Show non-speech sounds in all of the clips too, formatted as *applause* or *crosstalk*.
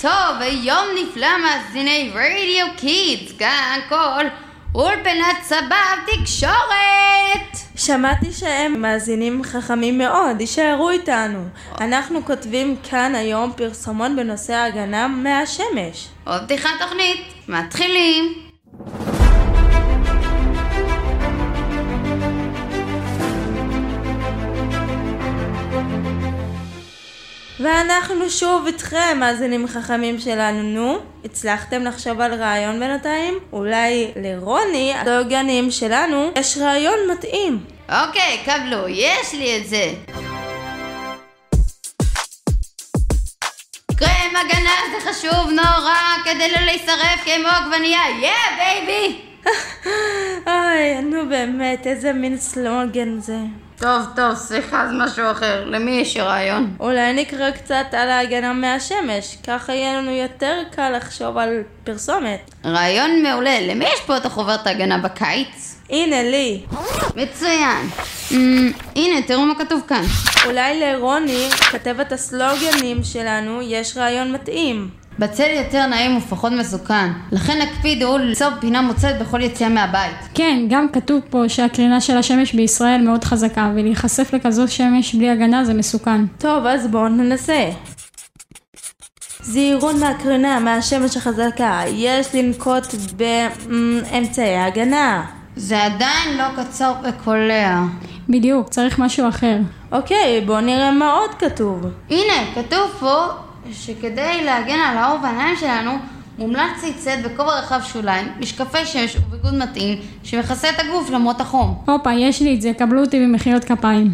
טוב ויום נפלא מאזיני רדיו קידס, כאן כל אולפנת סבב תקשורת! שמעתי שהם מאזינים חכמים מאוד, יישארו איתנו. אנחנו כותבים כאן היום פרסומון בנושא הגנה מהשמש. עוד פתיחת תוכנית, מתחילים! ואנחנו שוב איתכם, מאזינים חכמים שלנו. נו, הצלחתם לחשוב על רעיון בינתיים? אולי לרוני, הדוגנים שלנו, יש רעיון מתאים. אוקיי, קבלו, יש לי את זה. קרם הגנה זה חשוב נורא כדי לא להישרף כמו עגבנייה, yeah baby! *laughs* אוי, נו באמת, איזה מין סלוגן זה. טוב, טוב, סליחה, זה משהו אחר. למי יש רעיון? אולי נקרא קצת על ההגנה מהשמש, ככה יהיה לנו יותר קל לחשוב על פרסומת. רעיון מעולה. למי יש פה את החוברת ההגנה בקיץ? הנה לי. מצוין. אמ, הנה, תראו מה כתוב כאן. אולי לרוני, כתבת הסלוגנים שלנו, יש רעיון מתאים. בצל יותר נעים ופחות מסוכן. לכן הקפידו ליצור פינה מוצאת בכל יציאה מהבית. כן, גם כתוב פה שהקרינה של השמש בישראל מאוד חזקה, ולהיחשף לכזו שמש בלי הגנה זה מסוכן. טוב, אז בואו ננסה. זהירות מהקרינה מהשמש החזקה, יש לנקוט באמצעי הגנה. זה עדיין לא קצר וקולע. בדיוק, צריך משהו אחר. אוקיי, בואו נראה מה עוד כתוב. הנה, כתוב פה שכדי להגן על האור והעיניים שלנו, מומלץ להצטייד בכובע רחב שוליים, משקפי שמש וביגוד מתאים שמכסה את הגוף למרות החום. הופה, יש לי את זה, קבלו אותי במחיאות כפיים.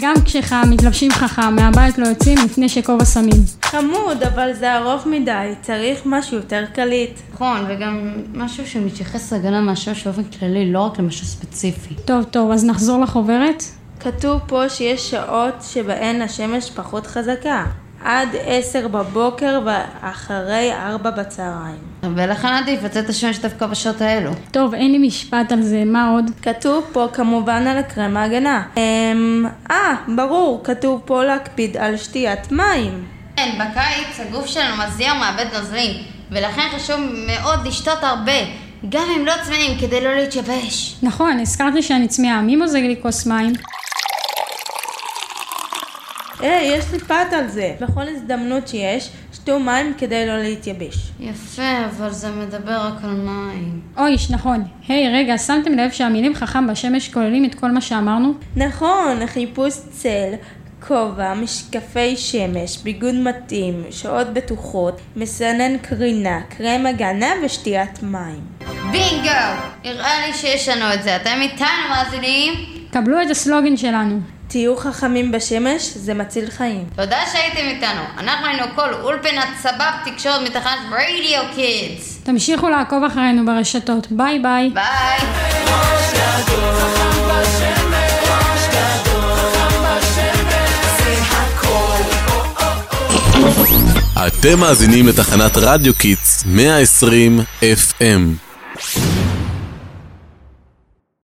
גם כשחם, מתלבשים חכם, מהבית לא יוצאים לפני שכובע שמים. חמוד, אבל זה ארוך מדי, צריך משהו יותר קליט. נכון, וגם משהו שמתייחס להגנה מהשמש באופן כללי, לא רק למשהו ספציפי. טוב, טוב, אז נחזור לחוברת? כתוב פה שיש שעות שבהן השמש פחות חזקה. עד עשר בבוקר ואחרי ארבע בצהריים. ולכן עדיף לצאת השמש דווקא בשעות האלו. טוב, אין לי משפט על זה, מה עוד? כתוב פה כמובן על הקרם ההגנה. אמ... אה, ברור, כתוב פה להקפיד על שתיית מים. כן, בקיץ הגוף שלנו מזיע ומאבד נוזלים, ולכן חשוב מאוד לשתות הרבה, גם אם לא צמאים, כדי לא להתייבש. נכון, הזכרתי שאני צמאה, מי מוזג לי כוס מים? היי, יש לי פת על זה. בכל הזדמנות שיש, שתו מים כדי לא להתייבש. יפה, אבל זה מדבר רק על מים. אויש, נכון. היי, רגע, שמתם לב שהמילים חכם בשמש כוללים את כל מה שאמרנו? נכון, חיפוש צל, כובע, משקפי שמש, ביגוד מתאים, שעות בטוחות, מסנן קרינה, קרם הגנה ושתיית מים. בינגו! נראה לי שיש לנו את זה. אתם איתנו מאזינים? קבלו את הסלוגן שלנו. תהיו חכמים בשמש, זה מציל חיים. תודה שהייתם איתנו. אנחנו היינו כל אולפנת סבב תקשורת מתחנת רדיו קידס. תמשיכו לעקוב אחרינו ברשתות. ביי ביי. ביי! אתם מאזינים לתחנת רדיו קיטס 120 FM